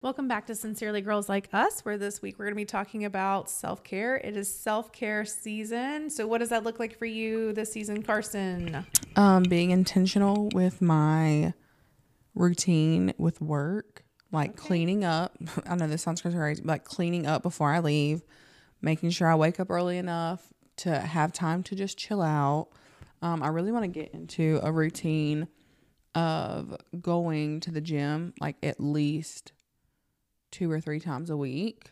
Welcome back to Sincerely Girls Like Us, where this week we're going to be talking about self care. It is self care season. So, what does that look like for you this season, Carson? Um, being intentional with my routine with work, like cleaning up. I know this sounds crazy, but like cleaning up before I leave, making sure I wake up early enough to have time to just chill out. Um, I really want to get into a routine of going to the gym like at least two or three times a week.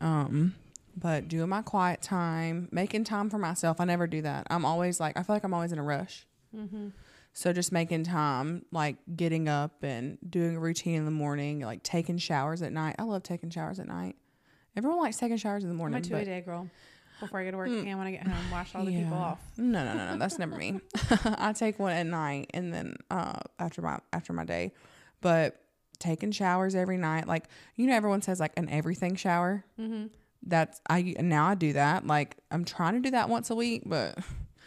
Um, but doing my quiet time, making time for myself. I never do that. I'm always like, I feel like I'm always in a rush. So just making time, like getting up and doing a routine in the morning, like taking showers at night. I love taking showers at night. Everyone likes taking showers in the I'm morning. a two a day girl. Before I go to work and when I get home, wash all the people Yeah. off. No, no, no, no. That's never me. I take one at night and then uh after my after my day. But taking showers every night, like you know, everyone says like an everything shower. Mm-hmm. That's I now I do that. Like I'm trying to do that once a week, but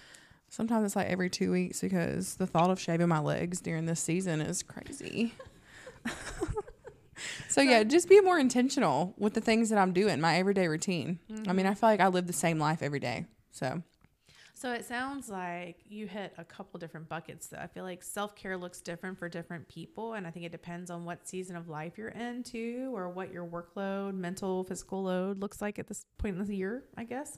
sometimes it's like every two weeks because the thought of shaving my legs during this season is crazy. So yeah, just be more intentional with the things that I'm doing, my everyday routine. I mean, I mm-hmm. feel like I live the same life every day. So So it sounds like you hit a couple different buckets. Though I feel like self care looks different for different people, and I think it depends on what season of life you're into or what your workload, mental, physical load looks like at this point in the year. I guess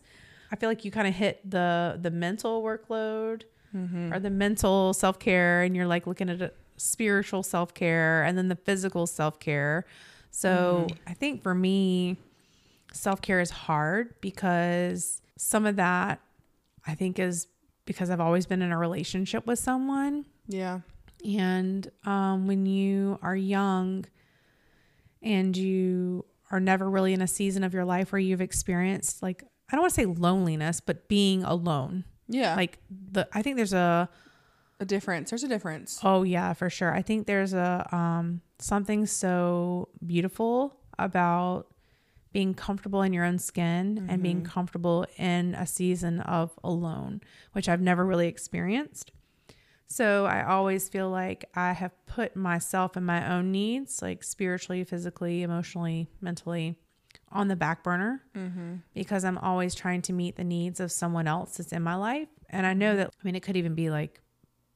I feel like you kind of hit the the mental workload mm-hmm. or the mental self care, and you're like looking at a spiritual self care and then the physical self care. So I think for me, self care is hard because some of that I think is because I've always been in a relationship with someone. yeah. And um, when you are young and you are never really in a season of your life where you've experienced, like, I don't want to say loneliness, but being alone. Yeah. Like, the, I think there's a, a difference. There's a difference. Oh yeah, for sure. I think there's a um something so beautiful about being comfortable in your own skin and being mm-hmm. comfortable in a season of alone, which I've never really experienced. So I always feel like I have put myself and my own needs, like spiritually, physically, emotionally, mentally, on the back burner mm-hmm. because I'm always trying to meet the needs of someone else that's in my life. And I know mm-hmm. that, I mean, it could even be like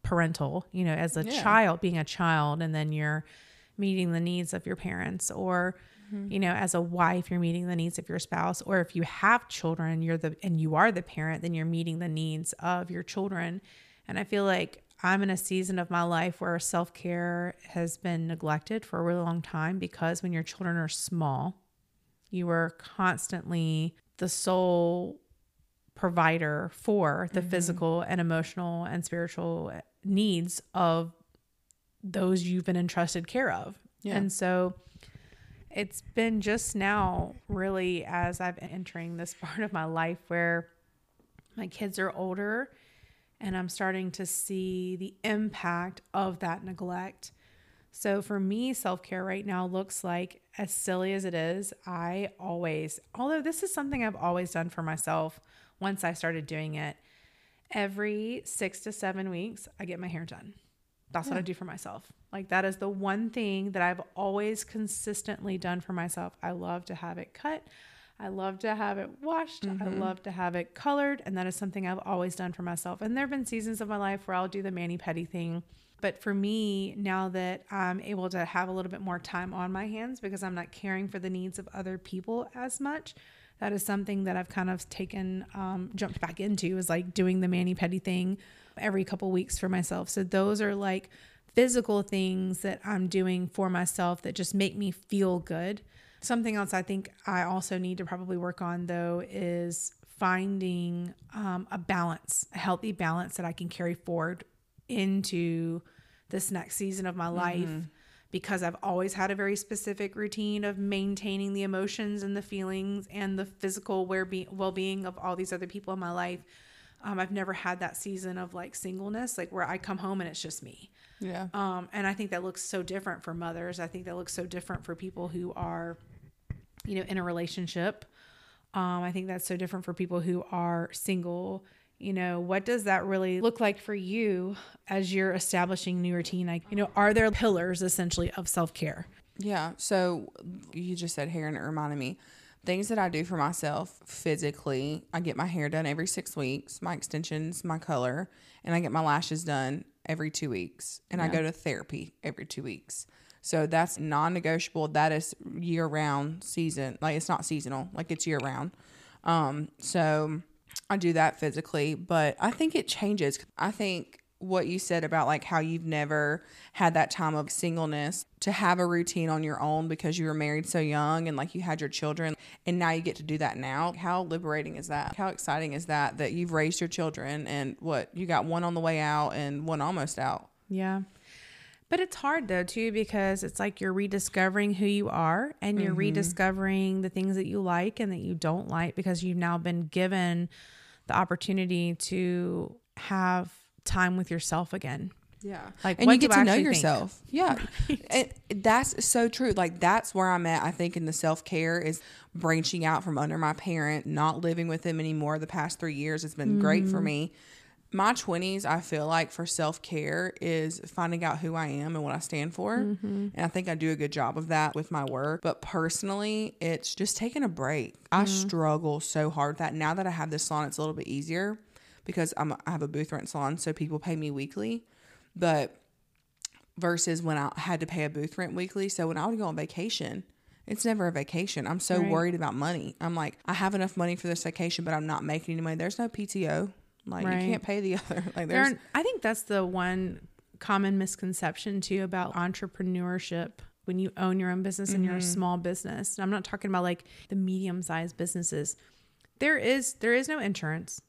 parental, you know, as a Yeah. child, being a child, and then you're meeting the needs of your parents, or, Mm-hmm. you know, as a wife, you're meeting the needs of your spouse, or if you have children, you're the, and you are the parent, then you're meeting the needs of your children. And I feel like I'm in a season of my life where self care has been neglected for a really long time because when your children are small, you are constantly the sole provider for the physical and emotional and spiritual needs of those you've been entrusted care of. Yeah. And so it's been just now, really, as I've been entering this part of my life where my kids are older and I'm starting to see the impact of that neglect. So for me, self care right now looks like, as silly as it is, I always, although this is something I've always done for myself once I started doing it, every six to seven weeks, I get my hair done. That's what I do for myself. Like, that is the one thing that I've always consistently done for myself. I love to have it cut. I love to have it washed. I mm-hmm. love to have it colored. And that is something I've always done for myself. And there have been seasons of my life where I'll do the mani pedi thing. But for me, now that I'm able to have a little bit more time on my hands because I'm not caring for the needs of other people as much, that is something that I've kind of taken, um, jumped back into is like doing the mani pedi thing every couple weeks for myself. So those are like physical things that I'm doing for myself that just make me feel good. Something else I think I also need to probably work on though is finding um, a balance, a healthy balance that I can carry forward into this next season of my life because I've always had a very specific routine of maintaining the emotions and the feelings and the physical well being of all these other people in my life. Um, I've never had that season of like singleness, like where I come home and it's just me. Yeah. Um, and I think that looks so different for mothers. I think that looks so different for people who are, you know, in a relationship. Um, I think that's so different for people who are single you know, what does that really look like for you as you're establishing new routine? Like, you know, are there pillars essentially of self care? Yeah. So you just said hair and it reminded me. Things that I do for myself physically, I get my hair done every six weeks, my extensions, my color, and I get my lashes done every two weeks. And I go to therapy every two weeks. So that's non negotiable. That is year round season. Like it's not seasonal, like it's year round. Um, so I do that physically, but I think it changes. I think what you said about like how you've never had that time of singleness to have a routine on your own because you were married so young and like you had your children and now you get to do that now. How liberating is that? How exciting is that that you've raised your children and what you got one on the way out and one almost out. Yeah. But it's hard though, too, because it's like you're rediscovering who you are and you're mm-hmm. rediscovering the things that you like and that you don't like because you've now been given the opportunity to have time with yourself again. Yeah. Like, and you get to know actually think? yourself. Yeah. And that's so true. Like that's where I'm at, I think, in the self care is branching out from under my parent, not living with them anymore the past three years. It's been great Mm-hmm. for me. My twenties, I feel like for self care is finding out who I am and what I stand for. Mm-hmm. And I think I do a good job of that with my work. But personally, it's just taking a break. I Mm-hmm. struggle so hard with that. Now that I have this salon, it's a little bit easier because I'm I have a booth rent salon, so people pay me weekly. But versus when I had to pay a booth rent weekly. So when I would go on vacation, it's never a vacation. I'm so Right. worried about money. I'm like, I have enough money for this vacation, but I'm not making any money. There's no PTO. Like Right. you can't pay the other. Like There there's aren't- I think that's the one common misconception too about entrepreneurship when you own your own business and you're a mm-hmm. small business. And I'm not talking about like the medium sized businesses. There is there is no insurance.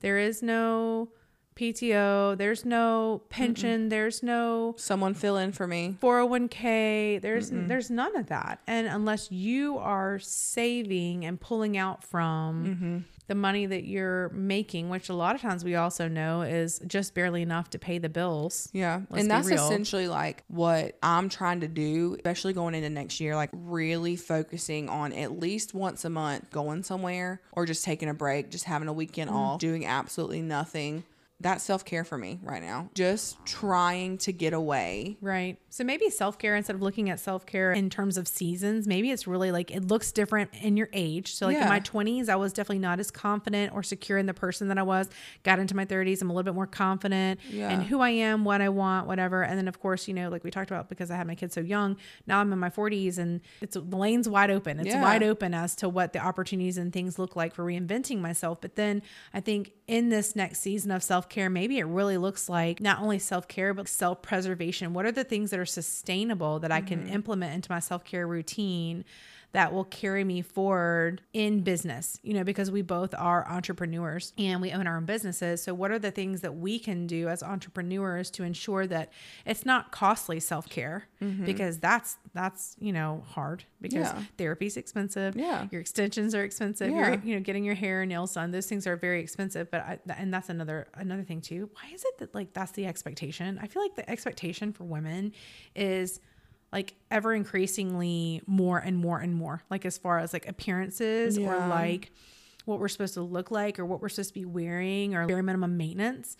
There is no PTO. There's no pension. There's no someone fill in for me. 401k there's there's none of that and unless you are saving and pulling out from mm-hmm. The money that you're making which a lot of times we also know is just barely enough to pay the bills Yeah. Let's and that's essentially like what I'm trying to do, especially going into next year, like really focusing on at least once a month going somewhere or just taking a break, just having a weekend Mm. off, doing absolutely nothing. That's self care for me right now. Just trying to get away. Right. So maybe self care, instead of looking at self care in terms of seasons, maybe it's really like it looks different in your age. So, like in my 20s, I was definitely not as confident or secure in the person that I was. Got into my 30s, I'm a little bit more confident Yeah. in who I am, what I want, whatever. And then, of course, you know, like we talked about, because I had my kids so young, now I'm in my 40s and it's the lane's wide open. It's Yeah. wide open as to what the opportunities and things look like for reinventing myself. But then I think in this next season of self care, maybe it really looks like not only self care, but self preservation. What are the things that are sustainable that I can mm-hmm. implement into my self care routine? That will carry me forward in business, you know, because we both are entrepreneurs and we own our own businesses. So, what are the things that we can do as entrepreneurs to ensure that it's not costly self care? Mm-hmm. Because that's that's you know hard because Yeah. therapy's expensive. Yeah. your extensions are expensive. Yeah. You're you know getting your hair and nails done. Those things are very expensive. But I, and that's another another thing too. Why is it that like that's the expectation? I feel like the expectation for women is like ever increasingly more and more and more. Like as far as like appearances or like what we're supposed to look like or what we're supposed to be wearing or bare minimum maintenance.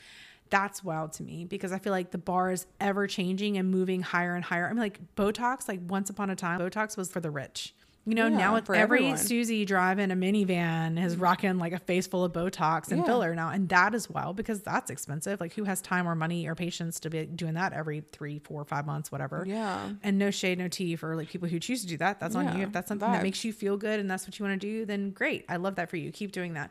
That's wild to me because I feel like the bar is ever changing and moving higher and higher. I mean, like Botox, like once upon a time, Botox was for the rich. You know, Yeah, now it's every everyone. Susie driving a minivan is mm. rocking like a face full of Botox and Yeah. filler now. And that as well, because that's expensive. Like, who has time or money or patience to be doing that every three, four, five months, whatever? Yeah. And no shade, no tea for like people who choose to do that. That's on you. If that's something that makes you feel good and that's what you want to do, then great. I love that for you. Keep doing that.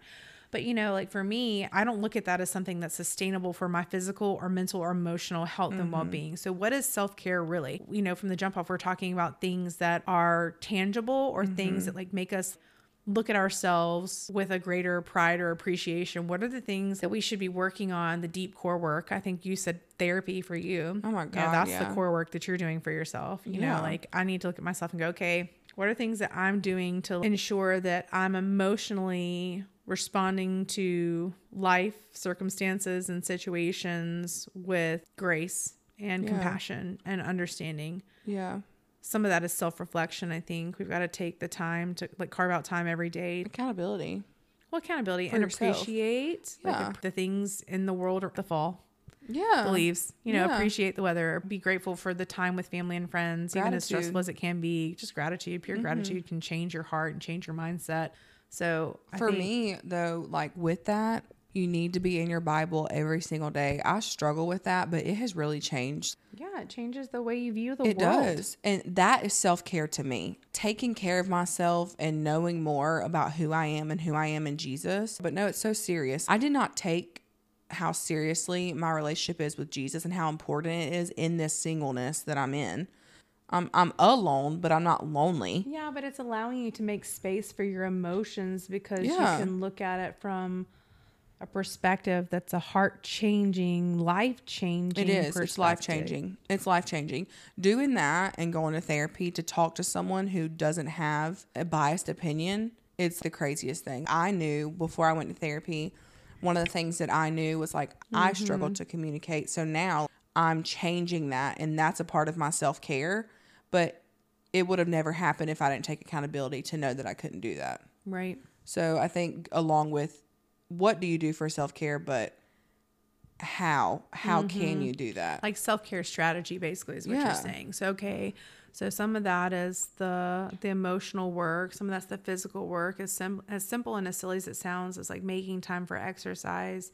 But you know, like for me, I don't look at that as something that's sustainable for my physical or mental or emotional health and mm-hmm. well being. So, what is self care really? You know, from the jump off, we're talking about things that are tangible or things mm-hmm. that like make us look at ourselves with a greater pride or appreciation. What are the things that we should be working on? The deep core work. I think you said therapy for you. Oh my God. Yeah, that's yeah. the core work that you're doing for yourself. You Yeah. know, like I need to look at myself and go, okay, what are things that I'm doing to ensure that I'm emotionally responding to life circumstances and situations with grace and Yeah. compassion and understanding Yeah. some of that is self-reflection i think we've got to take the time to like carve out time every day Accountability. Well, accountability For and yourself. appreciate like, Yeah. the things in the world or the fall. Yeah. the leaves. You know, yeah. appreciate the weather. Be grateful for the time with family and friends, even as stressful as it can be. Just gratitude, pure mm-hmm. gratitude can change your heart and change your mindset. So For think- me, though, like with that, you need to be in your Bible every single day. I struggle with that, but it has really changed. yeah, it changes the way you view the It world. It does. And that is self care to me. Taking care of myself and knowing more about who I am and who I am in Jesus. But no, it's so serious. I did not take how seriously my relationship is with Jesus and how important it is in this singleness that I'm in. I'm I'm alone, but I'm not lonely. Yeah, but it's allowing you to make space for your emotions because Yeah. you can look at it from a perspective that's a heart changing, life changing. It is. It's life changing. It's life changing. Doing that and going to therapy to talk to someone who doesn't have a biased opinion, it's the craziest thing. I knew before I went to therapy, one of the things that I knew was like I struggled mm-hmm. to communicate. So now I'm changing that and that's a part of my self care. But it would have never happened if I didn't take accountability to know that I couldn't do that. Right. So I think along with what do you do for self care, but how how can mm-hmm. you do that? like self-care strategy basically is what Yeah. you're saying so okay so some of that is the the emotional work some of that's the physical work as, sim- as simple and as silly as it sounds is like making time for exercise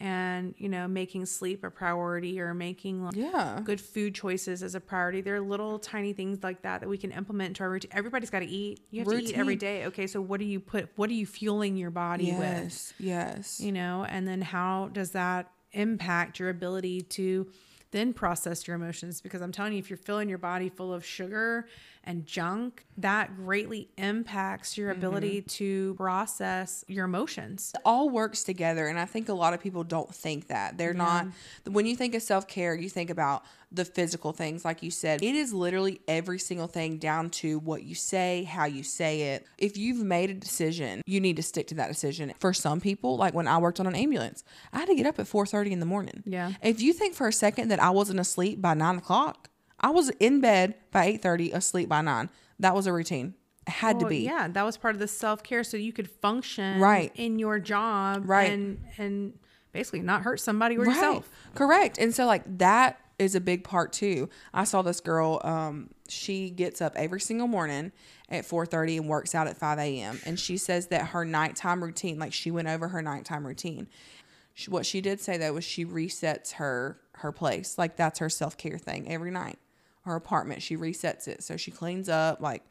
and you know making sleep a priority or making like, Yeah. good food choices as a priority there are little tiny things like that that we can implement into our routine everybody's got to eat you have to eat every Routine. day okay so what do you put what are you fueling your body with Yes. Yes. you know and then how does that impact your ability to then process your emotions because i'm telling you if you're filling your body full of sugar and junk that greatly impacts your mm-hmm. ability to process your emotions It all works together and I think a lot of people don't think that. They're not when you think of self-care, you think about the physical things like you said. It is literally every single thing down to what you say, how you say it. If you've made a decision, you need to stick to that decision. For some people, like when I worked on an ambulance, I had to get up at 4:30 in the morning. Yeah. If you think for a second that I wasn't asleep by nine o'clock, I was in bed by 8:30, asleep by nine. That was a routine. It had to be. yeah that was part of the self-care so you could function Right. in your job Right. and and basically not hurt somebody or yourself Correct. And so like that is a big part too. I saw this girl, um, she gets up every single morning at 4.30 and works out at 5 a.m. And she says that her nighttime routine, like she went over her nighttime routine. She, what she did say though was she resets her her place. Like that's her self-care thing every night. Her apartment, she resets it. So she cleans up, like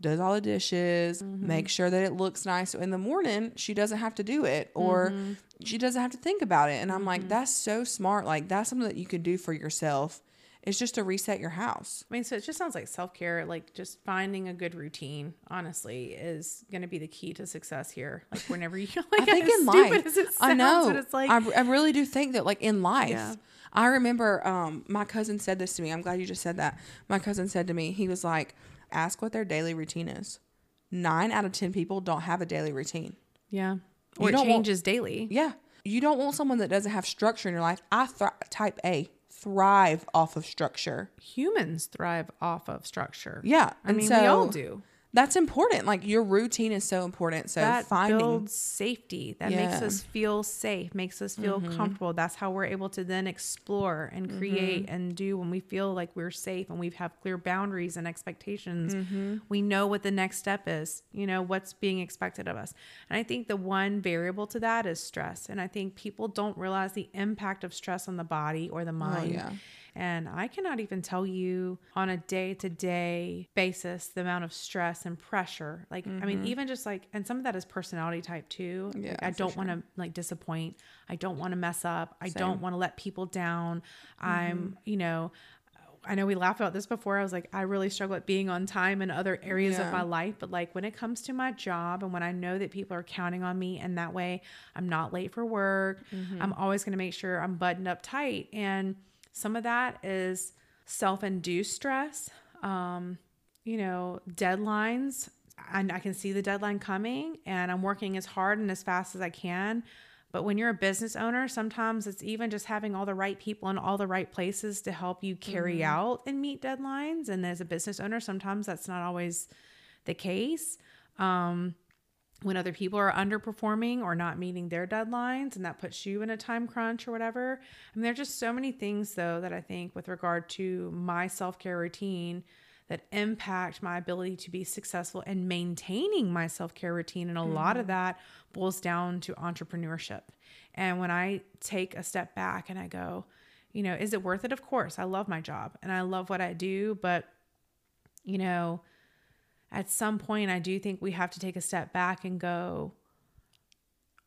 does all the dishes, mm-hmm. makes sure that it looks nice. So in the morning, she doesn't have to do it or mm-hmm. she doesn't have to think about it. And I'm like, mm-hmm. that's so smart. Like that's something that you could do for yourself. It's just to reset your house. I mean, so it just sounds like self care, like just finding a good routine, honestly, is going to be the key to success here. Like, whenever you, like, I think in life, sounds, I know. but it's like, I, I really do think that, like in life, Yeah. I remember um, my cousin said this to me. I'm glad you just said that. My cousin said to me, he was like, "Ask what their daily routine is." Nine out of ten people don't have a daily routine. yeah, You it don't want- changes daily. Yeah. You don't want someone that doesn't have structure in your life. I thri- type A thrive off of structure. Humans thrive off of structure. Yeah. I and mean, so we all do. That's important. Like your routine is so important. So that finding builds safety. That makes Yeah. Mm-hmm. us feel safe, makes us feel comfortable. That's how we're able to then explore and create and do when we feel like we're safe and we have clear boundaries and expectations. Mm-hmm. We know what the next step is, you know, what's being expected of us. And I think the one variable to that is stress. And I think people don't realize the impact of stress on the body or the mind. Oh, yeah. And I cannot even tell you on a day to day basis the amount of stress and pressure. Like, I mean, even just like, and some of that is personality type too. Mm-hmm. Yeah, like, I don't want to like disappoint. I don't want to mess up. I don't want to let people down. I'm, Mm-hmm. you know, I know we laughed about this before. I was like, I really struggle at being on time in other areas of my life. But like when it comes to my job and when I know that people are counting on me and that way I'm not late for work, Mm-hmm. I'm always going to make sure I'm buttoned up tight. And some of that is self induced stress, um, you know, deadlines. And I can see the deadline coming and I'm working as hard and as fast as I can. But when you're a business owner, sometimes it's even just having all the right people in all the right places to help you carry out and meet deadlines. And as a business owner, sometimes that's not always the case. Um, when other people are underperforming or not meeting their deadlines and that puts you in a time crunch or whatever. I mean, there's just so many things though that I think with regard to my self-care routine that impact my ability to be successful and maintaining my self-care routine and a mm-hmm. lot of that boils down to entrepreneurship. And when I take a step back and I go, you know, is it worth it? Of course. I love my job and I love what I do, but you know, at some point, I do think we have to take a step back and go,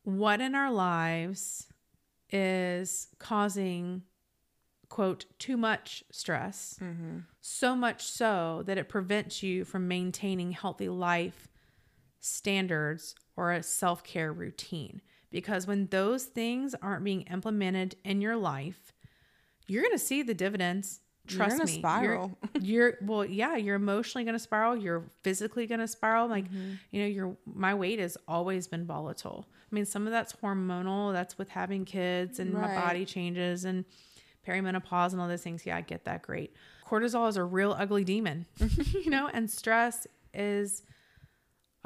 what in our lives is causing, quote, too much stress? Mm-hmm. So much so that it prevents you from maintaining healthy life standards or a self care routine. Because when those things aren't being implemented in your life, you're going to see the dividends Trust you're me, spiral. You're, you're, well, yeah, you're emotionally gonna spiral. You're physically gonna spiral. Like, mm-hmm. you know, your my weight has always been volatile. I mean, some of that's hormonal. That's with having kids and right. my body changes and perimenopause and all those things. Yeah, I get that. Great. Cortisol is a real ugly demon, you know, and stress is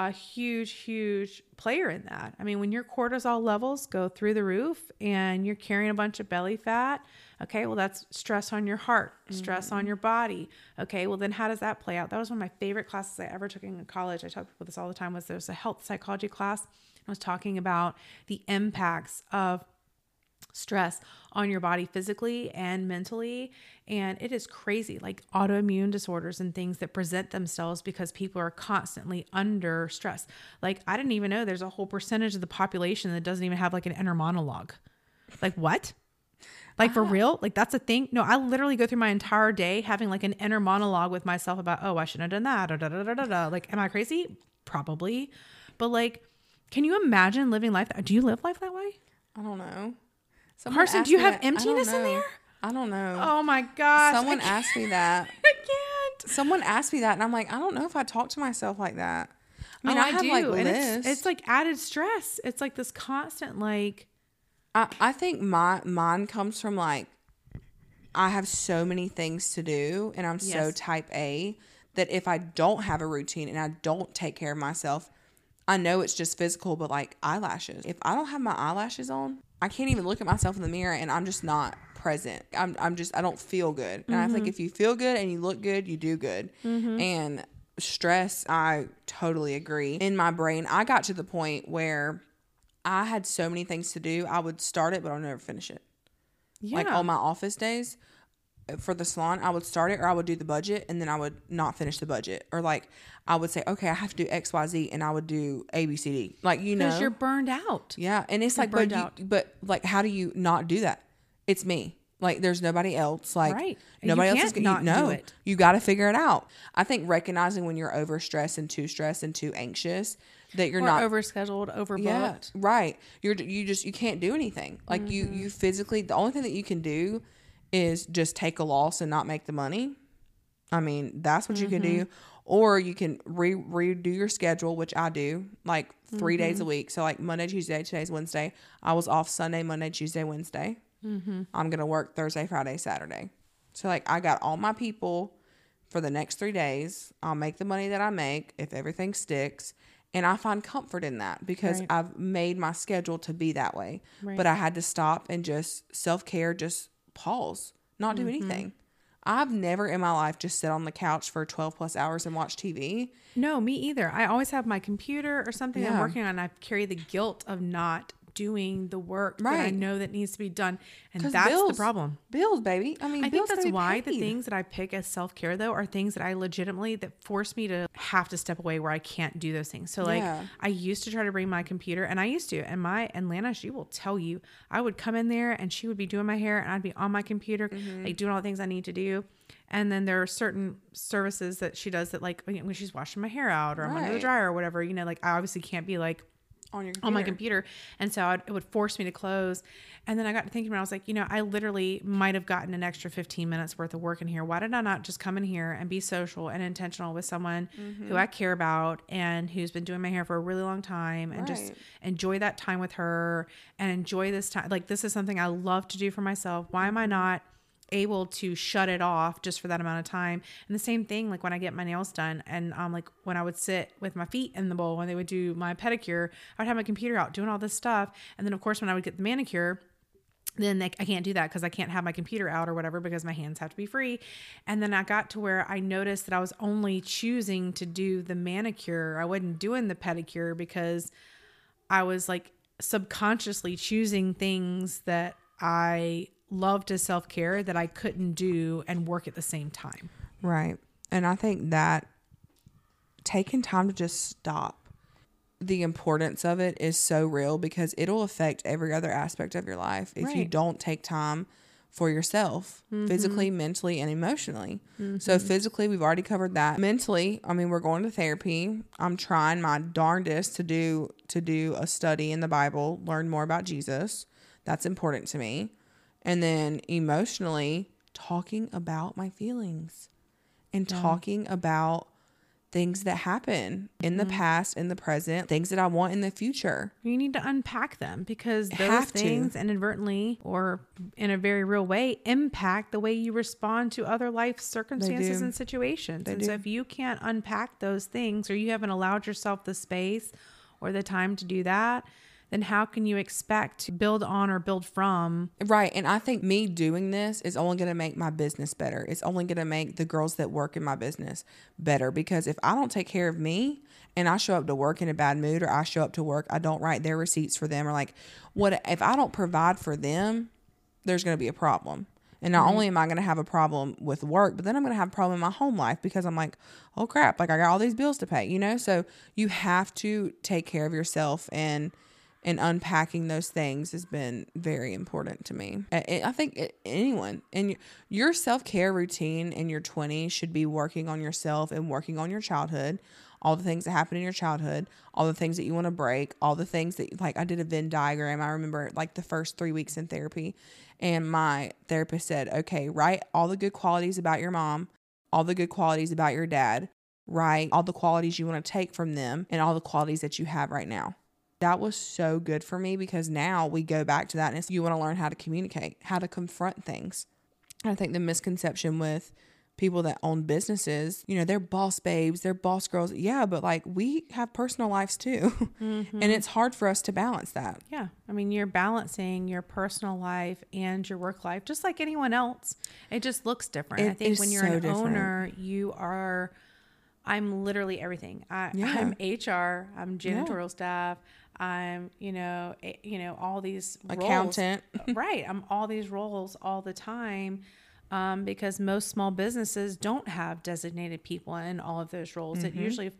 a huge, huge player in that. I mean, when your cortisol levels go through the roof and you're carrying a bunch of belly fat, okay, well, that's stress on your heart, stress mm-hmm. on your body. Okay, well, then how does that play out? That was one of my favorite classes I ever took in college. I tell people this all the time was there's a health psychology class. I was talking about the impacts of stress on your body physically and mentally. And it is crazy, like autoimmune disorders and things that present themselves because people are constantly under stress. Like, I didn't even know there's a whole percentage of the population that doesn't even have like an inner monologue. Like, what? Like for ah. real? Like that's a thing? No, I literally go through my entire day having like an inner monologue with myself about, oh, I shouldn't have done that. Da, da, da, da, da. Like, am I crazy? Probably. But like, can you imagine living life? That, do you live life that way? I don't know. Someone Carson, do you have that. emptiness in there? I don't know. Oh my gosh. Someone asked me that. I can't. Someone asked me that, and I'm like, I don't know if I talk to myself like that. I mean, oh, I, I, have do. like and it's, it's like added stress. It's like this constant like. I I think my mine comes from like, I have so many things to do, and I'm yes. so type A that if I don't have a routine and I don't take care of myself, I know it's just physical, but like eyelashes. If I don't have my eyelashes on, I can't even look at myself in the mirror and I'm just not present. I'm I'm just I don't feel good. And mm-hmm. I think if you feel good and you look good, you do good. Mm-hmm. And stress, I totally agree. In my brain, I got to the point where I had so many things to do. I would start it, but I'll never finish it. Yeah. Like on my office days, for the salon, I would start it or I would do the budget and then I would not finish the budget. Or like I would say, okay, I have to do X, Y, Z, and I would do A, B, C, D. Like you know, because you're burned out. Yeah, and it's you're like, but, you, but like, how do you not do that? It's me. Like there's nobody else. Like right. nobody else is gonna no. Do it. You got to figure it out. I think recognizing when you're overstressed and too stressed and too anxious that you're or not overscheduled, overbooked. Yeah, right. You're you just you can't do anything. Like mm-hmm. you you physically the only thing that you can do is just take a loss and not make the money. I mean, that's what mm-hmm. you can do. Mm-hmm. Or you can re redo your schedule, which I do, like 3 mm-hmm. days a week. So like Monday, Tuesday, today's Wednesday. I was off Sunday, Monday, Tuesday, Wednesday. Mm-hmm. I'm gonna work Thursday, Friday, Saturday. So like I got all my people for the next three days. I'll make the money that I make if everything sticks. And I find comfort in that because right. I've made my schedule to be that way. Right. But I had to stop and just self care, just pause, not do mm-hmm. anything. I've never in my life just sit on the couch for 12 plus hours and watch TV. No, me either. I always have my computer or something yeah. I'm working on. I carry the guilt of not doing the work right. that I know that needs to be done. And that's bills, the problem. Bills, baby. I mean, I think that's why the things that I pick as self care though are things that I legitimately that force me to have to step away where I can't do those things. So like yeah. I used to try to bring my computer and I used to, and my Atlanta, she will tell you, I would come in there and she would be doing my hair and I'd be on my computer, mm-hmm. like doing all the things I need to do. And then there are certain services that she does that, like when she's washing my hair out or right. I'm under the dryer or whatever, you know, like I obviously can't be like on your computer. on my computer and so I'd, it would force me to close and then i got to thinking i was like you know i literally might have gotten an extra 15 minutes worth of work in here why did i not just come in here and be social and intentional with someone mm-hmm. who i care about and who's been doing my hair for a really long time and right. just enjoy that time with her and enjoy this time like this is something i love to do for myself why am i not able to shut it off just for that amount of time. And the same thing, like when I get my nails done, and um, like when I would sit with my feet in the bowl when they would do my pedicure, I would have my computer out doing all this stuff. And then, of course, when I would get the manicure, then they, I can't do that because I can't have my computer out or whatever because my hands have to be free. And then I got to where I noticed that I was only choosing to do the manicure. I wasn't doing the pedicure because I was like subconsciously choosing things that I loved to self care that I couldn't do and work at the same time. Right. And I think that taking time to just stop the importance of it is so real because it'll affect every other aspect of your life if you don't take time for yourself mm-hmm. physically, mentally, and emotionally. So, mm-hmm. physically, we've already covered that. Mentally, I mean, we're going to therapy. I'm trying my darndest to do to do a study in the Bible, learn more about Jesus. That's important to me. And then emotionally, talking about my feelings and talking about things that happen in the mm-hmm. past, in the present, things that I want in the future. You need to unpack them because those Have to. things inadvertently or in a very real way impact the way you respond to other life circumstances and situations. and do. so if you can't unpack those things or you haven't allowed yourself the space or the time to do that, then how can you expect to build on or build from Right. And I think me doing this is only going to make my business better. It's only going to make the girls that work in my business better because if I don't take care of me and I show up to work in a bad mood or I show up to work, I don't write their receipts for them or like what if I don't provide for them, there's going to be a problem. And not mm-hmm. only am I going to have a problem with work, but then I'm going to have a problem in my home life because I'm like, oh crap, like I got all these bills to pay, you know? So you have to take care of yourself and and unpacking those things has been very important to me. I, think anyone and your self care routine in your 20s should be working on yourself and working on your childhood, all the things that happen in your childhood, all the things that you want to break, all the things that like I did a Venn diagram. I remember like the first three weeks in therapy, and my therapist said, "Okay, write all the good qualities about your mom, all the good qualities about your dad." Write all the qualities you want to take from them and all the qualities that you have right now that was so good for me because now we go back to that and it's, you want to learn how to communicate, how to confront things. I think the misconception with people that own businesses, you know, they're boss babes, they're boss girls. Yeah, but like we have personal lives too. and mm-hmm. it's hard for us to balance that. Yeah. I mean, you're balancing your personal life and your work life just like anyone else. It just looks different. I think when you're so an different. owner, you are I'm literally everything. I, Yeah. I'm HR, I'm janitorial staff, I'm, you know, a, you know, all these roles. Accountant. right. I'm all these roles all the time. Um, because most small businesses don't have designated people in all of those roles. It usually,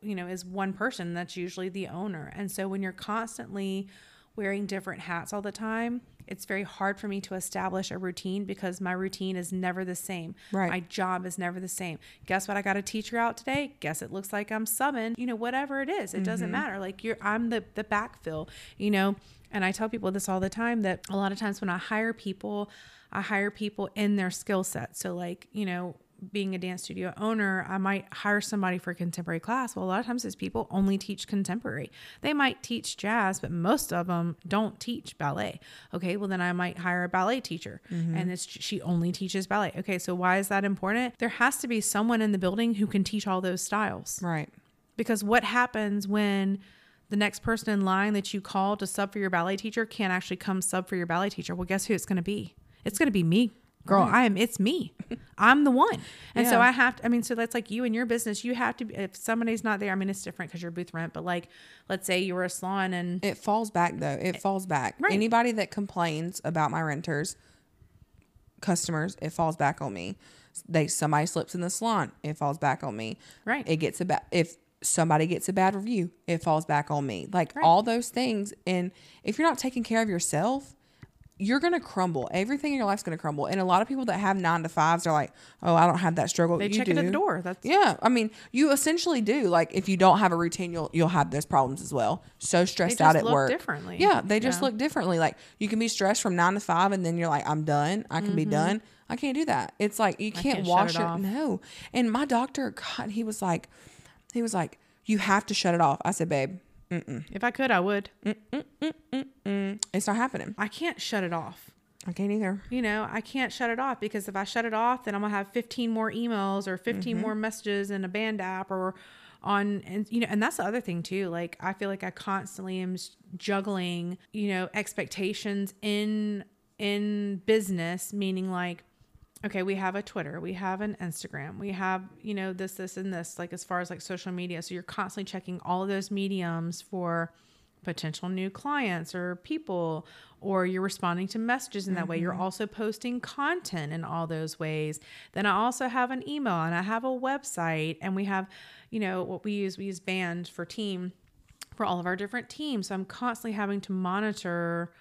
you know, is one person that's usually the owner. And so when you're constantly wearing different hats all the time, it's very hard for me to establish a routine because my routine is never the same. Right. My job is never the same. Guess what? I got a teacher out today. Guess it looks like I'm subbing. You know, whatever it is, it doesn't mm-hmm. matter. Like you're, I'm the the backfill. You know, and I tell people this all the time that a lot of times when I hire people, I hire people in their skill set. So like you know. Being a dance studio owner, I might hire somebody for a contemporary class. Well, a lot of times these people only teach contemporary. They might teach jazz, but most of them don't teach ballet. Okay, well then I might hire a ballet teacher, mm-hmm. and it's she only teaches ballet. Okay, so why is that important? There has to be someone in the building who can teach all those styles. Right. Because what happens when the next person in line that you call to sub for your ballet teacher can't actually come sub for your ballet teacher? Well, guess who it's going to be? It's going to be me. Girl, mm-hmm. I am. It's me. I'm the one, and so I have to. I mean, so that's like you and your business. You have to. be If somebody's not there, I mean, it's different because you're booth rent. But like, let's say you were a salon, and It falls back though. It falls back. Right. Anybody that complains about my renters, customers, it falls back on me. They somebody slips in the salon, it falls back on me. Right. It gets a bad if somebody gets a bad review, it falls back on me. Like Right. all those things. And if you're not taking care of yourself, you're gonna crumble. Everything in your life's gonna crumble. And a lot of people that have nine to fives are like, "Oh, I don't have that struggle." they You check it at the door. That's Yeah, I mean, you essentially do. Like, if you don't have a routine, you'll you'll have those problems as well. So stressed out at look work. differently. Yeah, they just Yeah. look differently. Like, you can be stressed from nine to five, and then you're like, I'm done. I can be mm-hmm. done. I can't do that. It's like you can't, can't wash it it. off. No. And my doctor, God, he was like, he was like, you have to shut it off. I said, babe, if I could, I would. it's not happening. I can't shut it off. I can't either. you know, I can't shut it off because if I shut it off, then I'm gonna have 15 more emails or 15 mm-hmm. more messages in a band app or on and you know and that's the other thing too like i feel like i constantly am juggling you know expectations in in business meaning like okay we have a twitter we have an instagram we have you know this this and this like as far as like social media. So you're constantly checking all of those mediums for potential new clients or people or you're responding to messages in that way. You're mm-hmm. also posting content in all those ways. Then i also have an email and i have a website and we have you know what we use we use band for team for all of our different teams. So i'm constantly having to monitor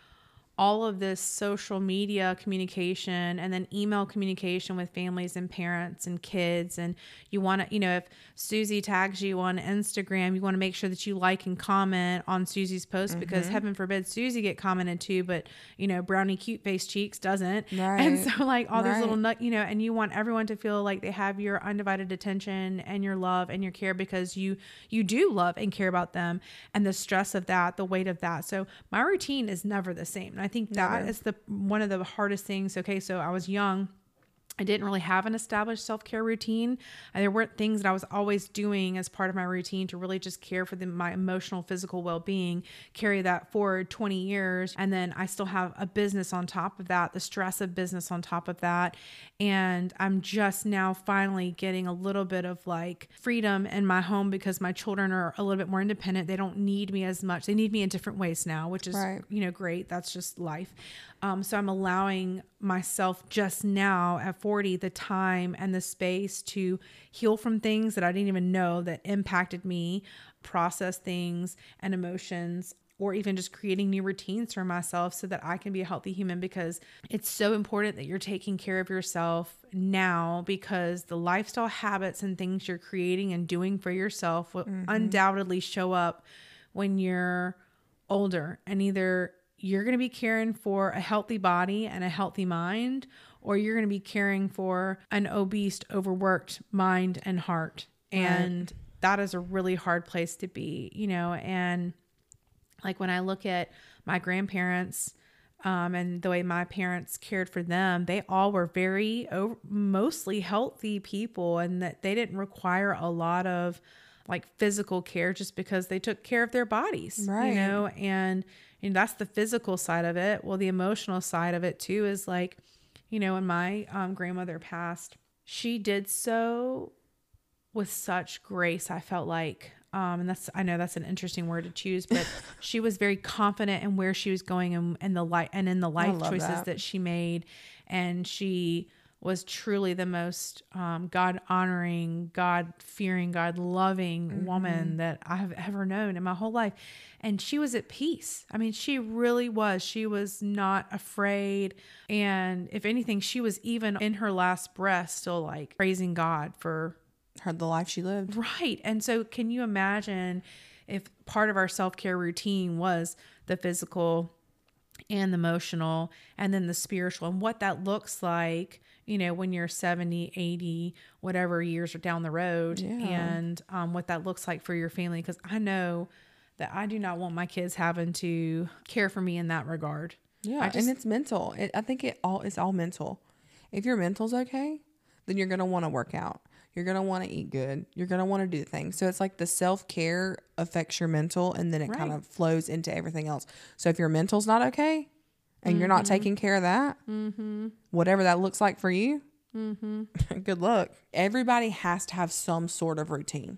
all of this social media communication and then email communication with families and parents and kids. And you want to you know if susie tags you on instagram you want to make sure that you like and comment on susie's post because mm-hmm. heaven forbid susie get commented to but you know brownie cute face cheeks doesn't. And so like all those little nut you know and you want everyone to feel like they have your undivided attention and your love and your care because you you do love and care about them and the stress of that the weight of that. So my routine is never the same. And i think that is the one of the hardest things. Okay so i was young I didn't really have an established self care routine. There weren't things that I was always doing as part of my routine to really just care for the, my emotional, physical well being, carry that forward 20 years. And then I still have a business on top of that, the stress of business on top of that. And I'm just now finally getting a little bit of like freedom in my home because my children are a little bit more independent. They don't need me as much. They need me in different ways now, which is, Right. you know, great. That's just life. Um, so I'm allowing myself just now at 40 the time and the space to heal from things that I didn't even know that impacted me, process things and emotions, or even just creating new routines for myself so that I can be a healthy human because it's so important that you're taking care of yourself now because the lifestyle habits and things you're creating and doing for yourself will undoubtedly show up when you're older and either you're going to be caring for a healthy body and a healthy mind or you're going to be caring for an obese overworked mind and heart and that is a really hard place to be you know and like when i look at my grandparents um, and the way my parents cared for them they all were very o- mostly healthy people and that they didn't require a lot of like physical care just because they took care of their bodies Right. you know and you know, that's the physical side of it well the emotional side of it too is like you know when my um, grandmother passed she did so with such grace i felt like um, and that's i know that's an interesting word to choose but she was very confident in where she was going and, and the light and in the life choices that. that she made and she was truly the most um, god honoring god fearing god loving woman that i have ever known in my whole life. And she was at peace. I mean she really was. She was not afraid. And if anything she was even in her last breath still like praising god for her the life she lived. Right. And so, can you imagine if part of our self care routine was the physical and the emotional and then the spiritual and what that looks like, you know, when you're 70, 80, whatever years are down the road, Yeah. and um, what that looks like for your family? Because I know that I do not want my kids having to care for me in that regard. Yeah, just- and it's mental. It, I think it all it's all mental. If your mental's okay, then you're gonna want to work out. You're gonna want to eat good. You're gonna want to do things. So it's like the self care affects your mental, and then it kind of flows into everything else. So if your mental's not okay, and you're not mm-hmm. taking care of that, mm-hmm. whatever that looks like for you, mm-hmm. good luck. Everybody has to have some sort of routine.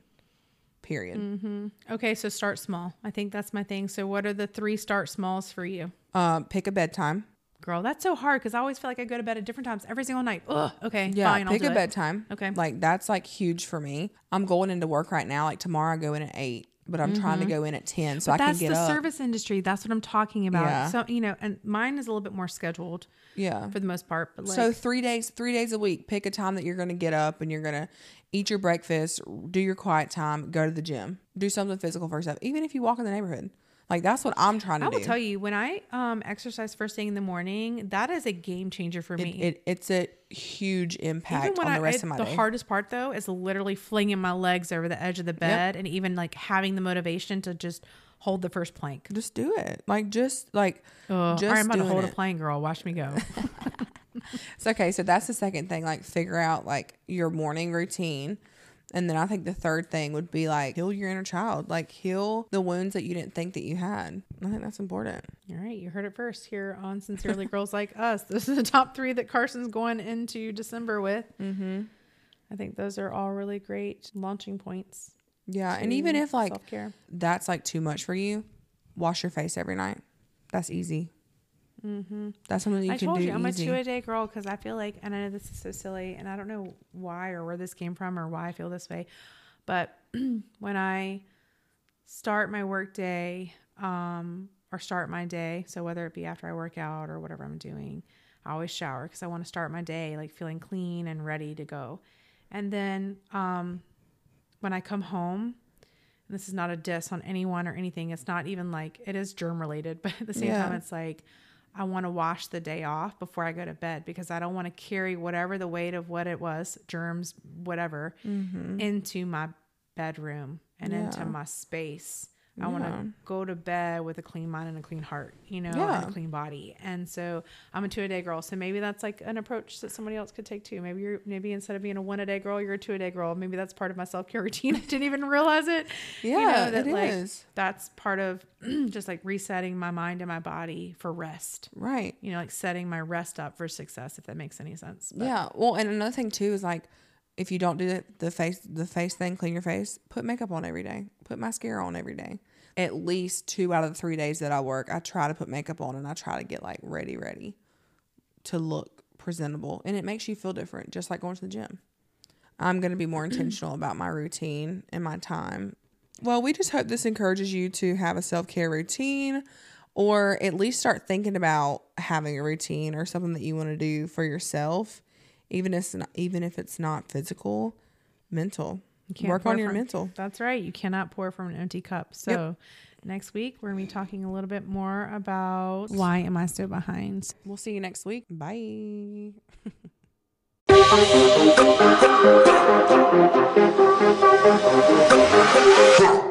Period. Okay, so start small. I think that's my thing. So, what are the three start smalls for you? Um, pick a bedtime. Girl, that's so hard because I always feel like I go to bed at different times every single night. Ugh, okay, Yeah, fine, pick a it. bedtime. Okay. Like that's like huge for me. I'm going into work right now. Like tomorrow I go in at eight, but I'm trying to go in at ten so I can Mm-hmm. That's get the up. service industry. That's what I'm talking about. Yeah. So you know, and mine is a little bit more scheduled yeah. for the most part. But like, so three days, three days a week. Pick a time that you're going to get up and you're going to eat your breakfast, do your quiet time, go to the gym, do something physical first up. Even if you walk in the neighborhood, like that's what I'm trying to do. I will do. tell you, when I um exercise first thing in the morning, that is a game changer for it, me. it, it's a huge impact on I, the rest it- of my the day. The hardest part though is literally flinging my legs over the edge of the bed and even like having the motivation to just hold the first plank. Just do it. Like just like Ugh, Just I'm about to doing hold a plank, girl. Watch me go. it's okay. So that's the second thing. Like figure out like your morning routine. And then I think the third thing would be like heal your inner child, like heal the wounds that you didn't think that you had. I think that's important. All right, you heard it first here on Sincerely Girls Like Us. This is the top three that Carson's going into December with. Mm-hmm. I think those are all really great launching points. Yeah, and even if like self care, that's like too much for you, wash your face every night. That's easy. Mm-hmm. That's something you can do. I can told do you I'm easy. a two a day girl because I feel like, and I know this is so silly, and I don't know why or where this came from or why I feel this way, but when I start my work day, um, or start my day, so whether it be after I work out or whatever I'm doing, I always shower because I want to start my day like feeling clean and ready to go. And then um, when I come home, and this is not a diss on anyone or anything. It's not even like it is germ related, but at the same Yeah. time, it's like I want to wash the day off before I go to bed because I don't want to carry whatever the weight of what it was, germs, whatever, Mm-hmm. into my bedroom and into my space. I want to go to bed with a clean mind and a clean heart, you know, and a clean body. And so I'm a two a day girl. So maybe that's like an approach that somebody else could take too. Maybe you're maybe instead of being a one a day girl, you're a two a day girl. Maybe that's part of my self care routine. I didn't even realize it. Yeah, that, it like, is. That's part of just like resetting my mind and my body for rest. Right. You know, like setting my rest up for success, if that makes any sense. But Yeah. Well, and another thing too is like if you don't do the, the face the face thing, clean your face, put makeup on every day. Put mascara on every day. At least two out of the three days that I work, I try to put makeup on and I try to get like ready, ready to look presentable. And it makes you feel different, just like going to the gym. I'm going to be more intentional about my routine and my time. Well, we just hope this encourages you to have a self care routine or at least start thinking about having a routine or something that you want to do for yourself, even if it's not, even if it's not physical, mental. Work on your from, mental. That's right. You cannot pour from an empty cup. So yep. next week we're gonna be talking a little bit more about why am I so behind. We'll see you next week. Bye.